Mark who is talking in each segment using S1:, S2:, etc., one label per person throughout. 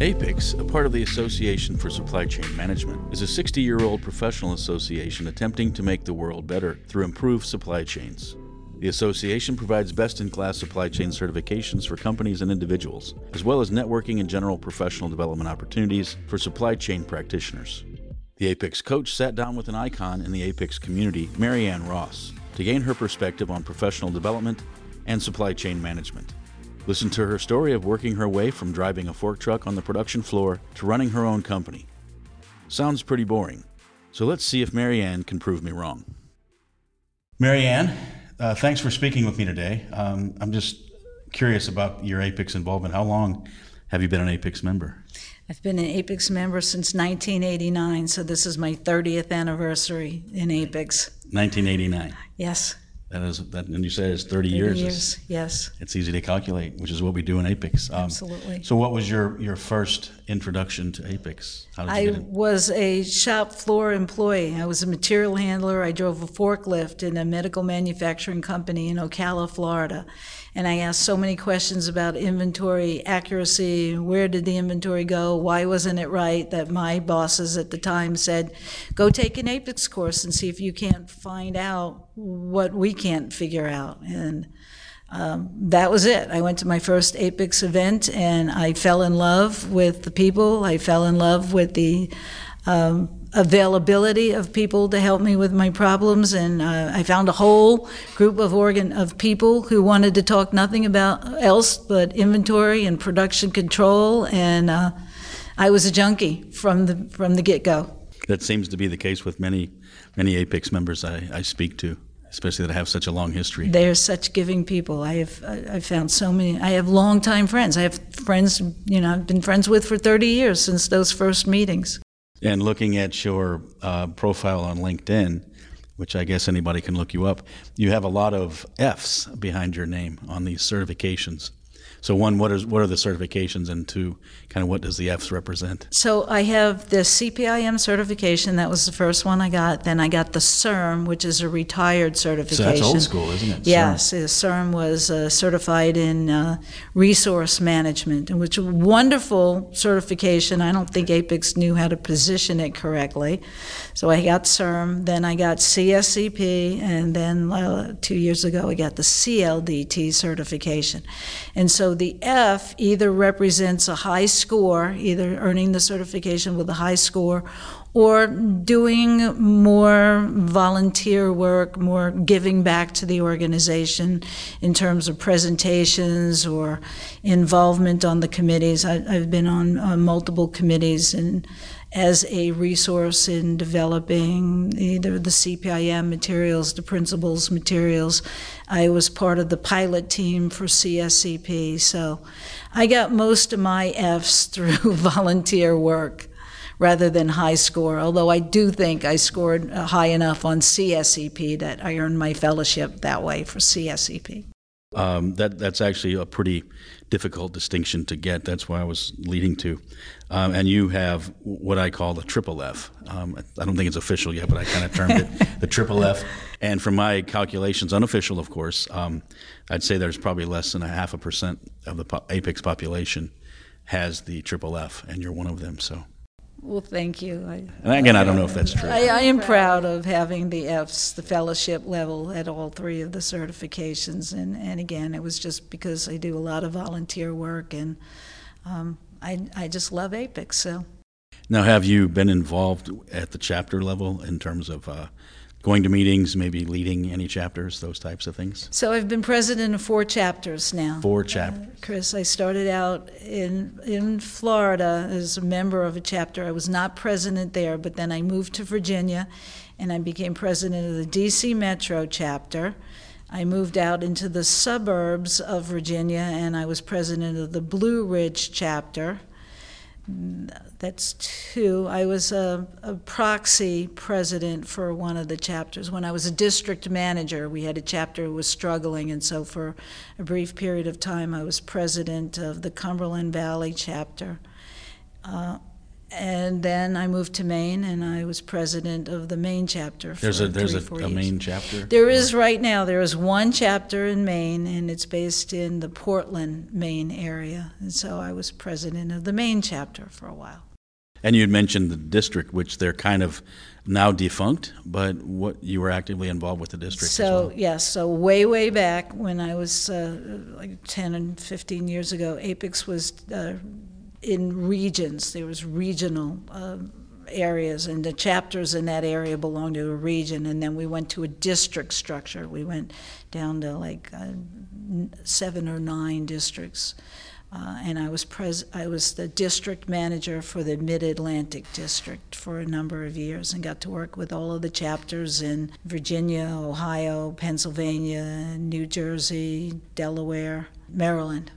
S1: APICS, a part of the Association for Supply Chain Management, is a 60 year old professional association attempting to make the world better through improved supply chains. The association provides best in class supply chain certifications for companies and individuals, as well as networking and general professional development opportunities for supply chain practitioners. The APICS coach sat down with an icon in the APICS community, Marianne Ross, to gain her perspective on professional development and supply chain management. Listen to her story of working her way from driving a fork truck on the production floor to running her own company. Sounds pretty boring, so let's see if Marianne can prove me wrong. Marianne, uh, thanks for speaking with me today. Um, I'm just curious about your APICS involvement. How long have you been an APICS member?
S2: I've been an APICS member since 1989, so this is my 30th anniversary in APICS.
S1: 1989.
S2: Yes.
S1: That is that, and you said it's 30,
S2: 30
S1: years.
S2: years, yes.
S1: it's easy to calculate, which is what we do in APICS. Um,
S2: Absolutely.
S1: So, what was your your first introduction to APICS? How did you
S2: I
S1: get in?
S2: was a shop floor employee. I was a material handler. I drove a forklift in a medical manufacturing company in Ocala, Florida. And I asked so many questions about inventory accuracy. Where did the inventory go? Why wasn't it right? That my bosses at the time said, go take an APICS course and see if you can't find out what we can't figure out. And um, that was it. I went to my first APICS event and I fell in love with the people. I fell in love with the um, availability of people to help me with my problems, and uh, I found a whole group of organ of people who wanted to talk nothing about else but inventory and production control, and uh, I was a junkie from the from the get go.
S1: That seems to be the case with many many APICS members I, I speak to, especially that have such a long history.
S2: They're such giving people. I have I- found so many. I have longtime friends. I have friends you know I've been friends with for 30 years since those first meetings.
S1: And looking at your uh, profile on LinkedIn, which I guess anybody can look you up, you have a lot of F's behind your name on these certifications. So one, what is what are the certifications, and two, kind of what does the F's represent?
S2: So I have the CPIM certification. That was the first one I got. Then I got the CERM, which is a retired
S1: So
S2: certification.
S1: that's old school, isn't it?
S2: Yes, uh, CERM was uh, certified in uh, resource management, which a wonderful certification. I don't think APICS knew how to position it correctly. So I got CERM, then I got CSCP, and then uh, two years ago I got the CLDT certification. And so the F either represents a high score, either earning the certification with a high score, or doing more volunteer work, more giving back to the organization in terms of presentations or involvement on the committees. I, I've been on uh, multiple committees and as a resource in developing either the CPIM materials, the principles materials. I was part of the pilot team for CSCP, so I got most of my Fs through volunteer work rather than high score, although I do think I scored high enough on CSCP that I earned my fellowship that way for CSCP.
S1: Um, that that's actually a pretty difficult distinction to get. That's why I was leading to. Um, and you have what I call the triple F. Um, I don't think it's official yet, but I kind of termed it the triple F. And from my calculations, unofficial, of course, um, I'd say there's probably less than a half a percent of the po- APICS population has the triple F, and you're one of them. So,
S2: Well, thank you. I,
S1: and again, I don't know if that's true.
S2: I, I am proud of having the Fs, the fellowship level at all three of the certifications. And, and again, it was just because I do a lot of volunteer work and um, I, I just love APICS. So
S1: Now, have you been involved at the chapter level in terms of uh, going to meetings, maybe leading any chapters, those types of things?
S2: So I've been president of four chapters now.
S1: Four chapters.
S2: Uh, Chris, I started out in in Florida as a member of a chapter. I was not president there, but then I moved to Virginia, and I became president of the D.C. Metro chapter. I moved out into the suburbs of Virginia, and I was president of the Blue Ridge chapter. That's two. I was a, a proxy president for one of the chapters. When I was a district manager, we had a chapter who was struggling, and so for a brief period of time, I was president of the Cumberland Valley chapter. Uh, and then I moved to Maine, and I was president of the Maine chapter. For
S1: There's a there's
S2: three,
S1: a, a
S2: years.
S1: main chapter.
S2: There is right now. There is one chapter in Maine, and it's based in the Portland, Maine area. And so I was president of the Maine chapter for a while.
S1: And you had mentioned the district, which they're kind of now defunct, but what you were actively involved with the district
S2: so
S1: as well.
S2: yes, so way way back when I was uh, like ten and fifteen years ago, APICS was uh, in regions. There was regional. Uh, areas and the chapters in that area belonged to a region and then we went to a district structure we went down to like uh, seven or nine districts uh, and I was pres- I was the district manager for the Mid Atlantic District for a number of years, and got to work with all of the chapters in Virginia, Ohio, Pennsylvania, New Jersey, Delaware, Maryland.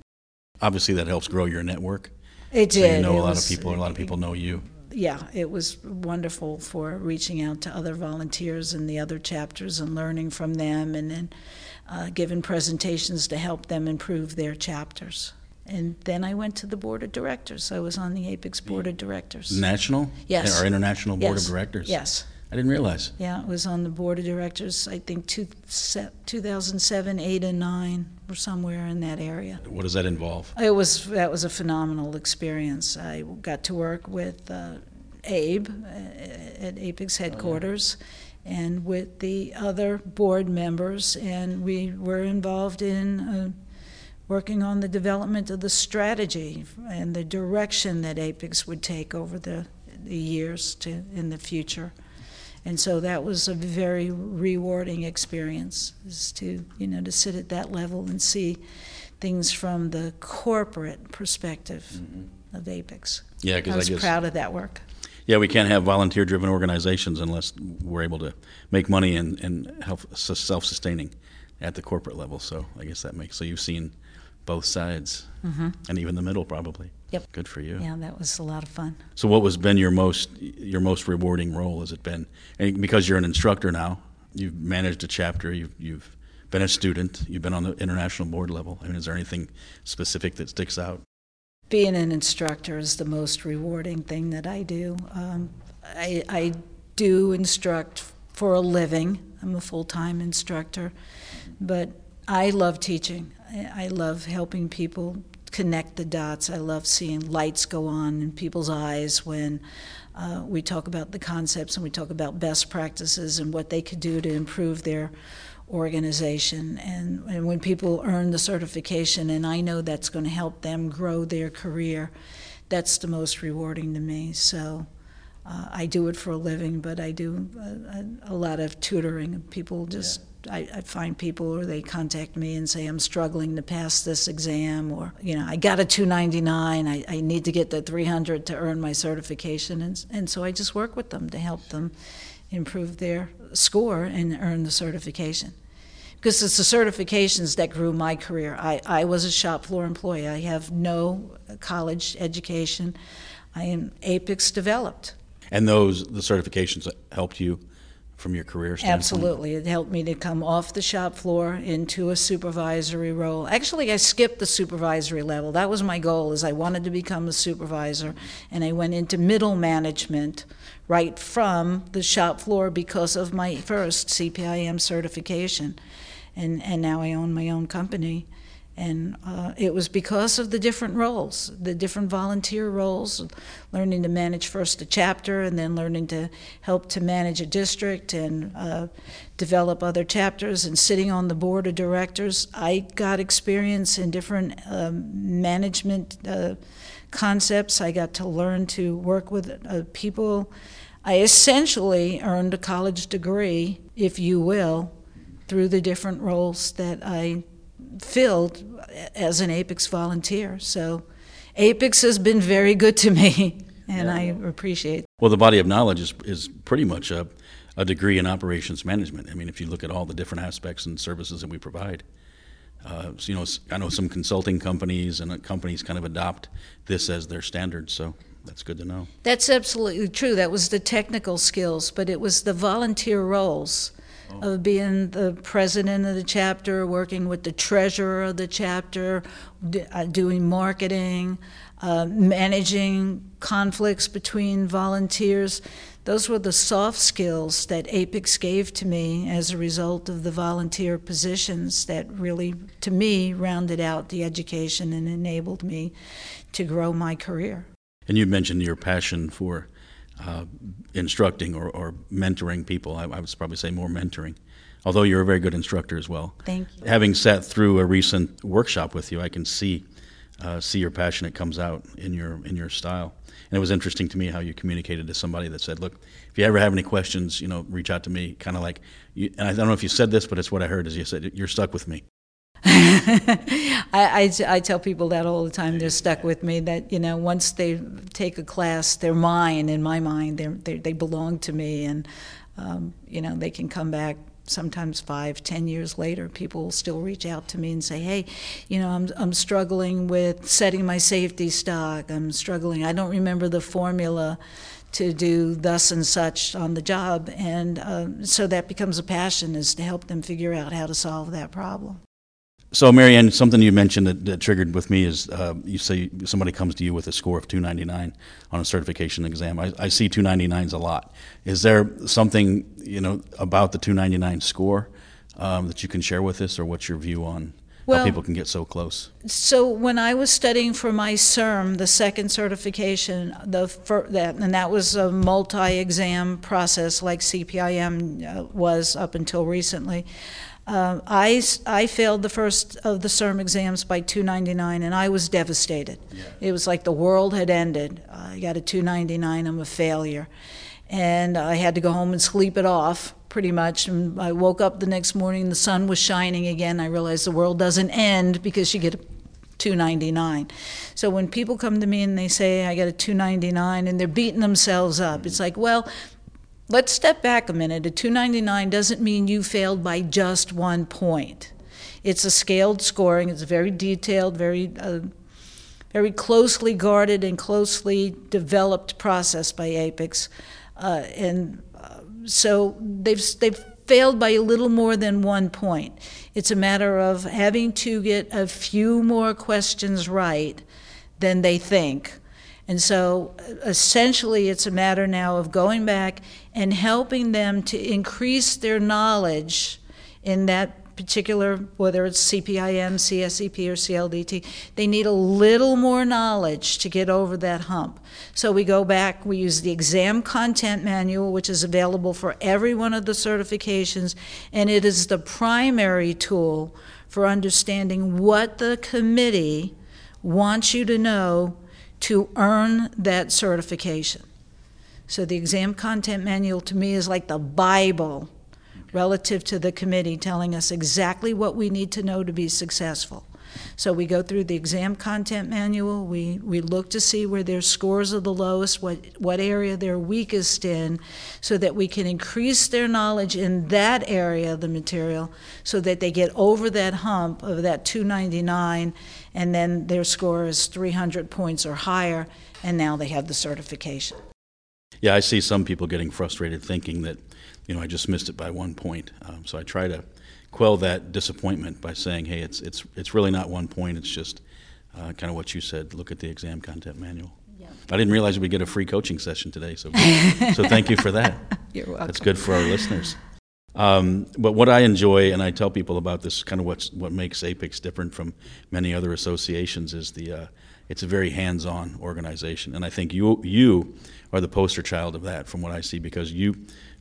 S1: Obviously, that helps grow your network.
S2: It did.
S1: So you know
S2: It
S1: a lot
S2: was-
S1: of people, or a lot of people know you.
S2: yeah, it was wonderful for reaching out to other volunteers in the other chapters and learning from them, and then uh, giving presentations to help them improve their chapters. And then I went to the board of directors. I was on the APICS board of directors.
S1: National?
S2: Yes.
S1: Or international board
S2: Yes.
S1: of directors?
S2: Yes.
S1: I didn't realize.
S2: Yeah, it was on the board of directors, I think two, se- 2007, 8, and 9, or somewhere in that area.
S1: What does that involve?
S2: It was that was a phenomenal experience. I got to work with uh, Abe uh, at APICS headquarters, and with the other board members, and we were involved in uh, working on the development of the strategy and the direction that APICS would take over the, the years to in the future. And so that was a very rewarding experience, is to you know to sit at that level and see things from the corporate perspective mm-hmm. of APICS.
S1: Yeah,
S2: I
S1: because
S2: was
S1: I guess
S2: proud of that work.
S1: yeah, we can't have volunteer-driven organizations unless we're able to make money and and help self-sustaining at the corporate level. So I guess that makes so you've seen both sides mm-hmm. and even the middle probably.
S2: Yep.
S1: Good for you.
S2: Yeah, that was a lot of fun.
S1: So what was been your most your most rewarding role? Has it been and because you're an instructor now? You've managed a chapter. You've you've been a student. You've been on the international board level. I mean, is there anything specific that sticks out?
S2: Being an instructor is the most rewarding thing that I do. Um, I, I do instruct for a living. I'm a full time instructor, but I love teaching. I, I love helping people connect the dots. I love seeing lights go on in people's eyes when uh, we talk about the concepts and we talk about best practices and what they could do to improve their organization. And, and when people earn the certification, and I know that's going to help them grow their career, that's the most rewarding to me. So uh, I do it for a living, but I do a, a, a lot of tutoring. People just, I, I find people or they contact me and say, I'm struggling to pass this exam, or, you know, I got a 299, I, I need to get the 300 to earn my certification. And, and so I just work with them to help them improve their score and earn the certification because it's the certifications that grew my career. I, I was a shop floor employee. I have no college education. I am APICS developed.
S1: And those the certifications helped you from your career standpoint.
S2: Absolutely. It helped me to come off the shop floor into a supervisory role. Actually, I skipped the supervisory level. That was my goal is I wanted to become a supervisor and I went into middle management right from the shop floor because of my first CPIM certification. And and now I own my own company. And uh, it was because of the different roles, the different volunteer roles, learning to manage first a chapter and then learning to help to manage a district and uh, develop other chapters and sitting on the board of directors. I got experience in different um, management uh, concepts. I got to learn to work with uh, people. I essentially earned a college degree, if you will, through the different roles that I filled as an APICS volunteer. So APICS has been very good to me, and I appreciate
S1: Well, the body of knowledge is is pretty much a a degree in operations management. I mean, if you look at all the different aspects and services that we provide. Uh, so, you know, I know some consulting companies and uh, companies kind of adopt this as their standard, so that's good to know.
S2: That's absolutely true. That was the technical skills, but it was the volunteer roles of being the president of the chapter, working with the treasurer of the chapter, d- uh, doing marketing, uh, managing conflicts between volunteers. Those were the soft skills that APICS gave to me as a result of the volunteer positions that really, to me, rounded out the education and enabled me to grow my career.
S1: And you mentioned your passion for uh, instructing or, or, mentoring people. I, I, would probably say more mentoring, although you're a very good instructor as well.
S2: Thank you.
S1: Having sat through a recent workshop with you, I can see uh, see your passion. It comes out in your in your style. And it was interesting to me how you communicated to somebody that said, "Look, if you ever have any questions, you know, reach out to me." Kind of like, you, and I don't know if you said this, but it's what I heard. Is you said you're stuck with me.
S2: I, I, I, tell people that all the time. They're stuck with me. That you know, once they take a class, they're mine. In my mind, they're, they're they belong to me, and um, you know, they can come back sometimes five, ten years later, people will still reach out to me and say, "Hey, you know, I'm I'm struggling with setting my safety stock. I'm struggling. I don't remember the formula." To do thus and such on the job, and uh, so that becomes a passion is to help them figure out how to solve that problem.
S1: So, Marianne, something you mentioned that, that triggered with me is uh, you say somebody comes to you with a score of 299 on a certification exam. I, I, see 299s a lot. Is there something you know about the 299 score um, that you can share with us, or what's your view on well, how people can get so close?
S2: So, when I was studying for my CERM, the second certification, the fir- that and that was a multi-exam process like CPIM uh, was up until recently. Uh, I, I failed the first of the CERM exams by 299, and I was devastated. Yeah. It was like the world had ended. I got a 299, I'm a failure. And I had to go home and sleep it off pretty much. And I woke up the next morning, the sun was shining again. I realized the world doesn't end because you get a 299. So when people come to me and they say I got a 299 and they're beating themselves up, it's like, well, let's step back a minute. A 299 doesn't mean you failed by just one point. It's a scaled scoring. It's a very detailed, very uh, very closely guarded and closely developed process by APICS. Uh, and uh, so they've, they've failed by a little more than one point. It's a matter of having to get a few more questions right than they think and so uh, essentially, it's a matter now of going back and helping them to increase their knowledge in that particular, whether it's CPIM, CSCP, or CLDT, they need a little more knowledge to get over that hump. So we go back, we use the exam content manual, which is available for every one of the certifications, and it is the primary tool for understanding what the committee wants you to know to earn that certification. So the exam content manual to me is like the Bible relative to the committee telling us exactly what we need to know to be successful. So we go through the exam content manual, we, we look to see where their scores are the lowest, what, what area they're weakest in, so that we can increase their knowledge in that area of the material so that they get over that hump of that 299 and then their score is 300 points or higher, and now they have the certification.
S1: Yeah, I see some people getting frustrated thinking that, you know, I just missed it by one point. Um, so I try to quell that disappointment by saying, hey, it's, it's, it's really not one point, it's just uh, kind of what you said look at the exam content manual. I didn't realize we'd get a free coaching session today, so, so thank you for that.
S2: You're welcome.
S1: That's good for our listeners. Um, but what I enjoy, and I tell people about this, kind of what's what makes APICS different from many other associations, is the uh, it's a very hands-on organization, and I think you you are the poster child of that, from what I see, because you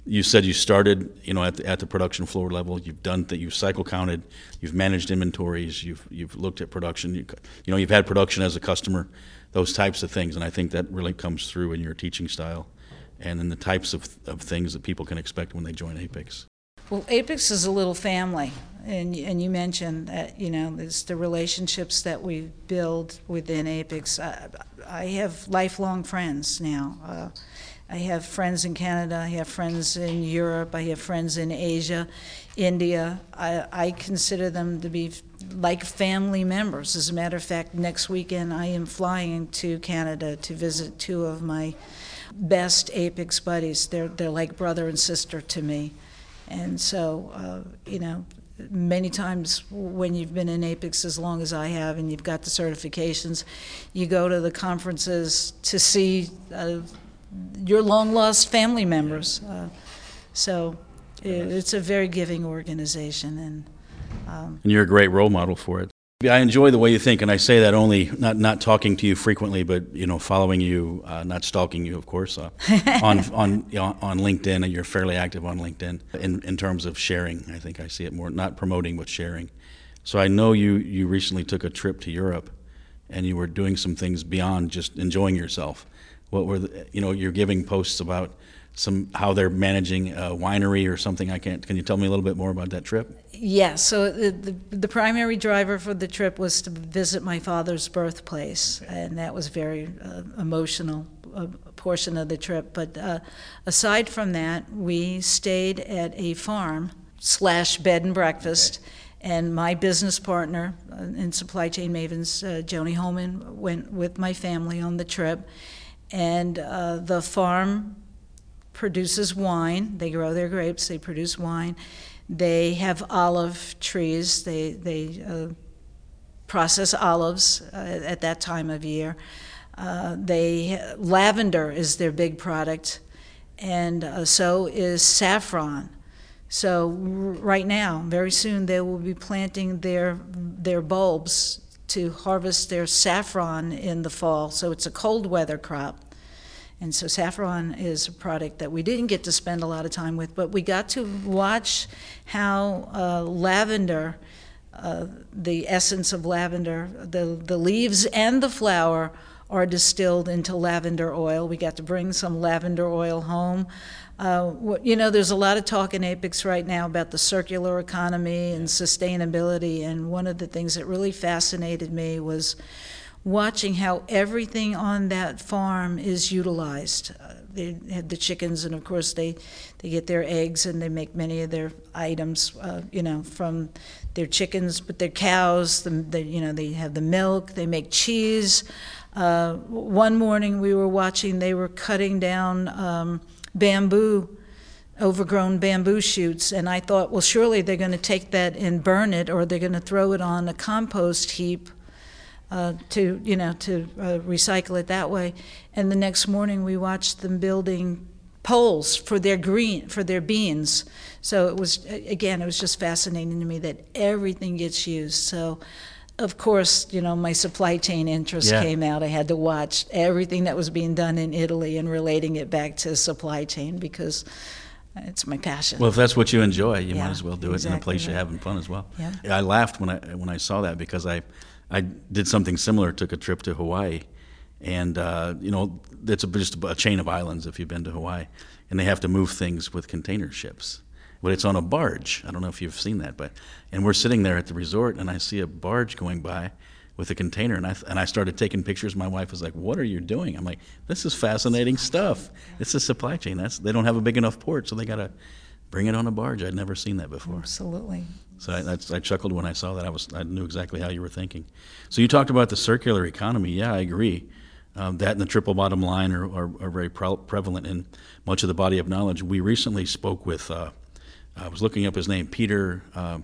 S1: you said you started, you know, at the, at the production floor level. You've done that. You've cycle counted. You've managed inventories. You've you've looked at production. You, you know, you've had production as a customer. Those types of things, and I think that really comes through in your teaching style, and in the types of, of things that people can expect when they join APICS.
S2: Well, APICS is a little family, and and you mentioned that you know it's the relationships that we build within APICS. I, I have lifelong friends now. Uh, I have friends in Canada, I have friends in Europe, I have friends in Asia, India. I, I consider them to be like family members. As a matter of fact, next weekend I am flying to Canada to visit two of my best APICS buddies. They're, they're like brother and sister to me. And so, uh, you know, many times when you've been in APICS as long as I have and you've got the certifications, you go to the conferences to see uh, your long lost family members. Uh, so it, it's a very giving organization, and um,
S1: And you're a great role model for it. I enjoy the way you think, and I say that only not not talking to you frequently, but you know, following you, uh, not stalking you, of course, uh, on on you know, on LinkedIn, and you're fairly active on LinkedIn in in terms of sharing. I think I see it more not promoting but sharing. So I know you you recently took a trip to Europe, and you were doing some things beyond just enjoying yourself. What were the, you know you're giving posts about some how they're managing a winery or something. I can't. Can you tell me a little bit more about that trip?
S2: Yeah, so the, the, the primary driver for the trip was to visit my father's birthplace, and that was very uh, emotional uh, portion of the trip. But uh, aside from that, we stayed at a farm slash bed and breakfast, and my business partner uh, in Supply Chain Mavens, uh, Joni Holman, went with my family on the trip, and uh, the farm produces wine. They grow their grapes. They produce wine. They have olive trees. They they uh, process olives uh, at that time of year. Uh, they lavender is their big product, and uh, so is saffron. So right now, very soon, they will be planting their their bulbs to harvest their saffron in the fall. So it's a cold weather crop. And so saffron is a product that we didn't get to spend a lot of time with, but we got to watch how uh, lavender, uh, the essence of lavender, the, the leaves and the flower are distilled into lavender oil. We got to bring some lavender oil home. Uh, you know, there's a lot of talk in APICS right now about the circular economy and sustainability, and one of the things that really fascinated me was watching how everything on that farm is utilized. Uh, they had the chickens, and of course they they get their eggs, and they make many of their items, uh, you know, from their chickens, but their cows. The, the you know they have the milk. They make cheese. Uh, one morning we were watching; they were cutting down um, bamboo overgrown bamboo shoots, and I thought, well, surely they're going to take that and burn it, or they're going to throw it on a compost heap uh, to you know to uh, recycle it that way. And the next morning we watched them building poles for their green for their beans. So it was again it was just fascinating to me that everything gets used. So. Of course, you know, my supply chain interest
S1: Yeah.
S2: came out. I had to watch everything that was being done in Italy and relating it back to supply chain because it's my passion.
S1: Well, if that's what you enjoy, you
S2: Yeah,
S1: might as well do it in a place you're having fun as well.
S2: Yeah.
S1: I laughed when I when I saw that because I I did something similar. Took a trip to Hawaii, and uh, you know it's a, just a chain of islands if you've been to Hawaii, and they have to move things with container ships. But it's on a barge. I don't know if you've seen that, but and we're sitting there at the resort, and I see a barge going by with a container, and I and I started taking pictures. My wife was like, "What are you doing?" I'm like, "This is fascinating stuff. It's a supply chain. That's they don't have a big enough port, so they got to bring it on a barge. I'd never seen that before."
S2: Absolutely.
S1: So I, that's, I chuckled when I saw that. I was I knew exactly how you were thinking. So you talked about the circular economy. Yeah, I agree. Um, that and the triple bottom line are, are, are very pre- prevalent in much of the body of knowledge. We recently spoke with. Uh, I was looking up his name, Peter. Uh,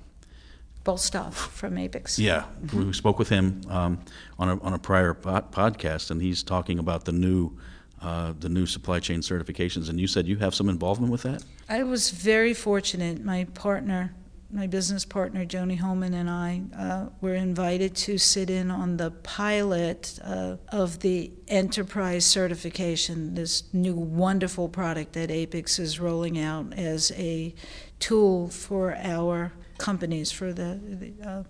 S2: Bolstorff from APICS.
S1: yeah, we spoke with him um, on a on a prior pod- podcast, and he's talking about the new. Uh, the new supply chain certifications, and you said you have some involvement with that.
S2: I was very fortunate. My partner, my business partner, Joni Holman, and I uh, were invited to sit in on the pilot uh, of the enterprise certification, this new wonderful product that APICS is rolling out as a tool for our companies, for the, the uh,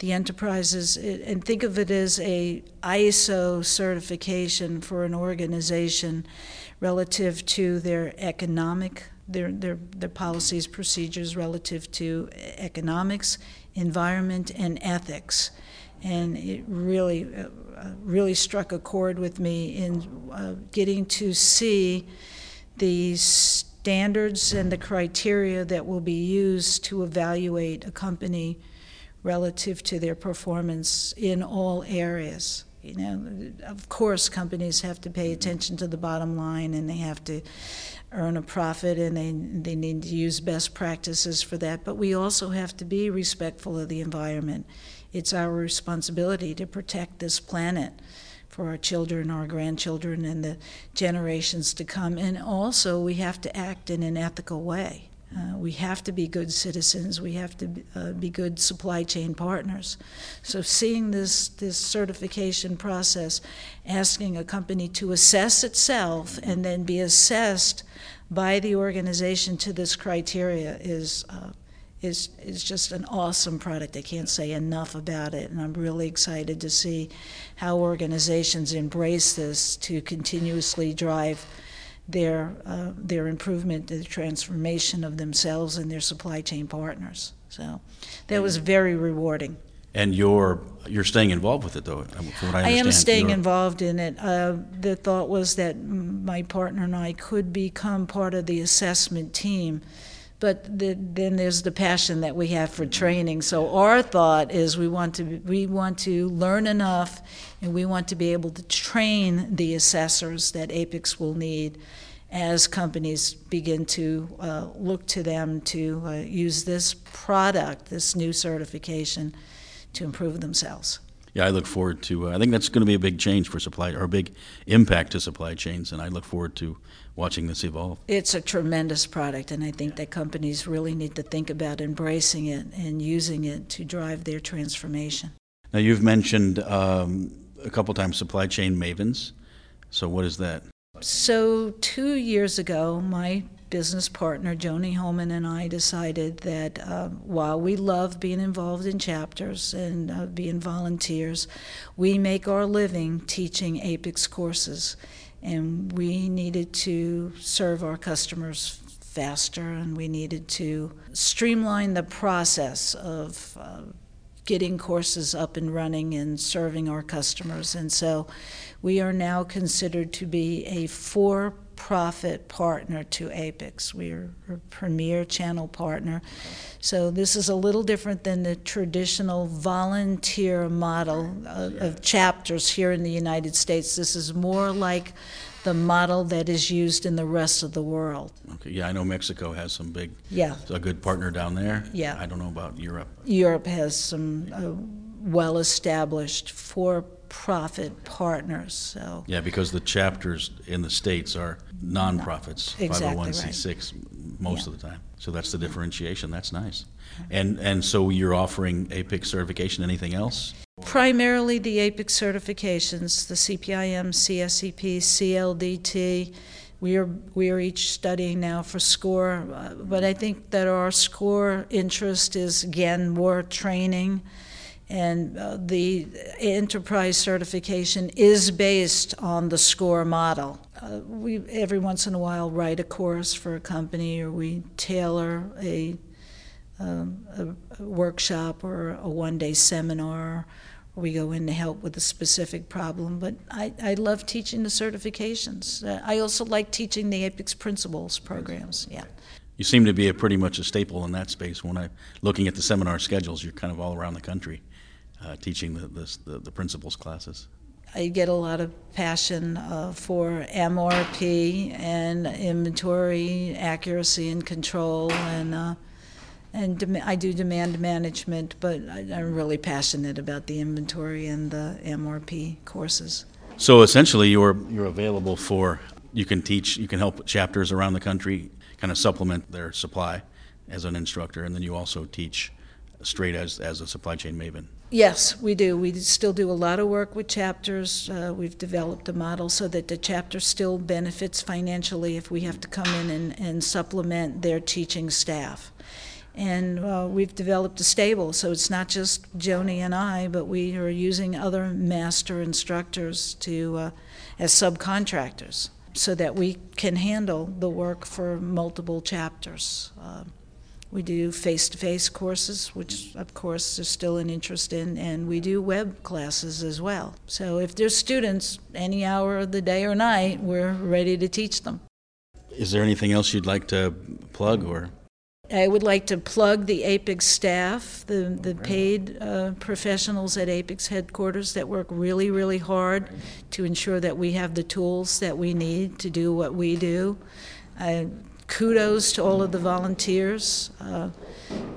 S2: the enterprises, it- and think of it as a ISO certification for an organization relative to their economic, their, their, their policies, procedures relative to economics, environment, and ethics. And it really, uh, really struck a chord with me in uh, getting to see the standards and the criteria that will be used to evaluate a company relative to their performance in all areas. You know, of course, companies have to pay attention to the bottom line and they have to earn a profit and they, they need to use best practices for that. But we also have to be respectful of the environment. It's our responsibility to protect this planet for our children, our grandchildren, and the generations to come. And also, we have to act in an ethical way. Uh, we have to be good citizens. We have to uh, be good supply chain partners. So, seeing this this certification process, asking a company to assess itself and then be assessed by the organization to this criteria is uh, is is just an awesome product. I can't say enough about it, and I'm really excited to see how organizations embrace this to continuously drive their, uh, their improvement, the transformation of themselves and their supply chain partners. So that was very rewarding.
S1: And you're you're staying involved with it, though. From what I,
S2: I am staying
S1: you're...
S2: involved in it. Uh, the thought was that my partner and I could become part of the assessment team, but the, then there's the passion that we have for training. So our thought is we want to we want to learn enough, and we want to be able to train the assessors that APICS will need as companies begin to uh, look to them to uh, use this product, this new certification, to improve themselves.
S1: Yeah, I look forward to. Uh, I think that's going to be a big change for supply or a big impact to supply chains, and I look forward to watching this evolve.
S2: It's a tremendous product, and I think that companies really need to think about embracing it and using it to drive their transformation.
S1: Now, you've mentioned um, a couple times supply chain mavens. So, what is that?
S2: So, two years ago, my business partner, Joni Holman, and I decided that uh, while we love being involved in chapters and uh, being volunteers, we make our living teaching APICS courses. And we needed to serve our customers faster, and we needed to streamline the process of uh, getting courses up and running and serving our customers. And so we are now considered to be a for profit partner to APICS. We are a premier channel partner. So this is a little different than the traditional volunteer model of, of chapters here in the United States. This is more like the model that is used in the rest of the world.
S1: Okay, yeah, I know Mexico has some big,
S2: yeah,
S1: a good partner down there.
S2: Yeah,
S1: I don't know about Europe.
S2: Europe has some uh, well-established for profit partners. So
S1: yeah, because the chapters in the states are nonprofits,
S2: exactly
S1: 501c6
S2: right.
S1: most
S2: yeah.
S1: of the time. So that's the differentiation. That's nice. And and so you're offering APIC certification. Anything else?
S2: Primarily the APIC certifications, the CPIM, CSCP, CLDT. We are we are each studying now for SCOR, uh, but I think that our SCOR interest is again more training and uh, the enterprise certification is based on the SCOR model. Uh, we every once in a while write a course for a company, or we tailor a, um, a, workshop or a one-day seminar. Or we go in to help with a specific problem. But I, I love teaching the certifications. Uh, I also like teaching the APICS principles programs. Yeah
S1: you seem to be pretty much a staple in that space. When I looking at the seminar schedules, you're kind of all around the country uh, teaching the, the, the principles classes?
S2: I get a lot of passion uh, for MRP and inventory accuracy and control, and uh, and dem- I do demand management, but I, am really passionate about the inventory and the MRP courses.
S1: So essentially, you're you're available for you can teach, you can help chapters around the country kind of supplement their supply as an instructor, and then you also teach straight as as a supply chain maven.
S2: Yes, we do. We still do a lot of work with chapters. Uh, we've developed a model so that the chapter still benefits financially if we have to come in and, and supplement their teaching staff. And uh, we've developed a stable, so it's not just Joni and I, but we are using other master instructors to uh, as subcontractors so that we can handle the work for multiple chapters. We do face to face courses, which of course there's still an interest in, and we do web classes as well. So if there's students any hour of the day or night, we're ready to teach them.
S1: Is there anything else you'd like to plug or?
S2: I would like to plug the APICS staff, the, the paid uh, professionals at APICS headquarters that work really, really hard to ensure that we have the tools that we need to do what we do. Uh, kudos to all of the volunteers. Uh,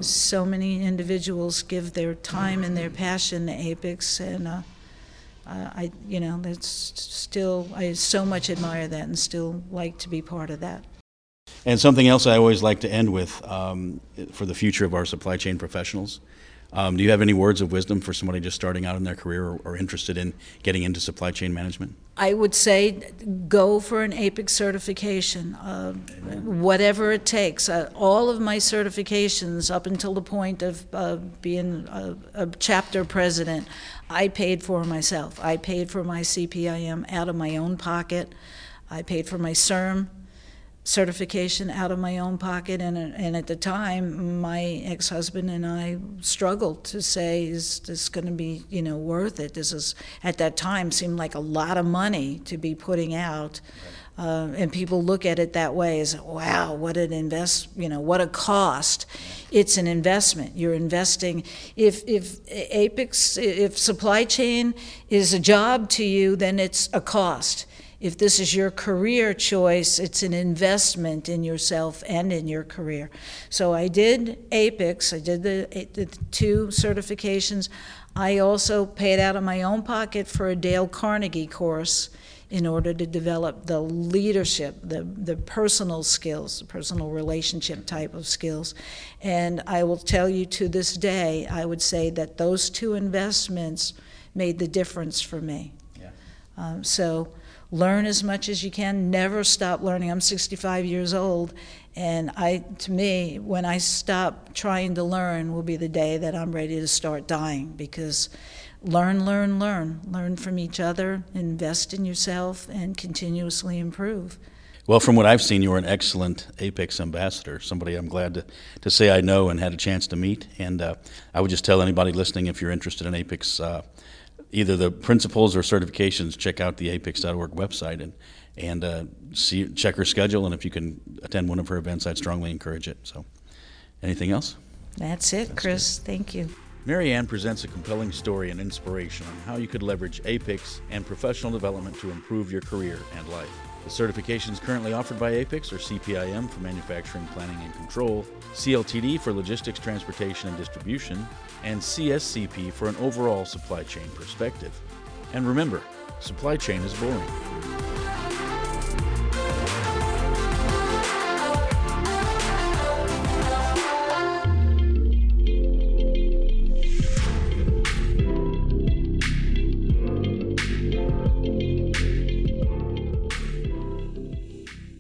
S2: so many individuals give their time and their passion to APICS, and uh, I, you know, that's still I so much admire that and still like to be part of that.
S1: And something else I always like to end with um, for the future of our supply chain professionals. Um, do you have any words of wisdom for somebody just starting out in their career or, or, interested in getting into supply chain management?
S2: I would say go for an APICS certification, uh, whatever it takes. Uh, all of my certifications, up until the point of uh, being a, a, chapter president, I paid for myself. I paid for my CPIM out of my own pocket. I paid for my CERM certification out of my own pocket and, and at the time my ex-husband and I struggled to say is this going to be you know worth it? This is at that time seemed like a lot of money to be putting out. Uh, and people look at it that way as wow what an invest you know what a cost. It's an investment. You're investing. If if APICS if supply chain is a job to you then it's a cost if this is your career choice, it's an investment in yourself and in your career. So I did APICS, I did the, the two certifications. I also paid out of my own pocket for a Dale Carnegie course in order to develop the leadership, the, the personal skills, the personal relationship type of skills. And I will tell you to this day, I would say that those two investments made the difference for me. Yeah. Um, so learn as much as you can. Never stop learning. I'm 65 years old and i to me when i stop trying to learn will be the day that i'm ready to start dying because learn learn learn. Learn from each other invest in yourself and continuously improve.
S1: Well, from what I've seen, you're an excellent APICS ambassador, somebody I'm glad to, to say I know and had a chance to meet. And uh, I would just tell anybody listening if you're interested in APICS, uh, either the principles or certifications, check out the apics.org website and and uh, see check her schedule. And if you can attend one of her events, I'd strongly encourage it. So, anything else?
S2: That's it, That's Chris. Good. Thank you.
S1: Marianne presents a compelling story and inspiration on how you could leverage APICS and professional development to improve your career and life. The certifications currently offered by APICS are CPIM for manufacturing planning and control, CLTD for logistics, transportation, and distribution, and CSCP for an overall supply chain perspective. And remember, supply chain is boring.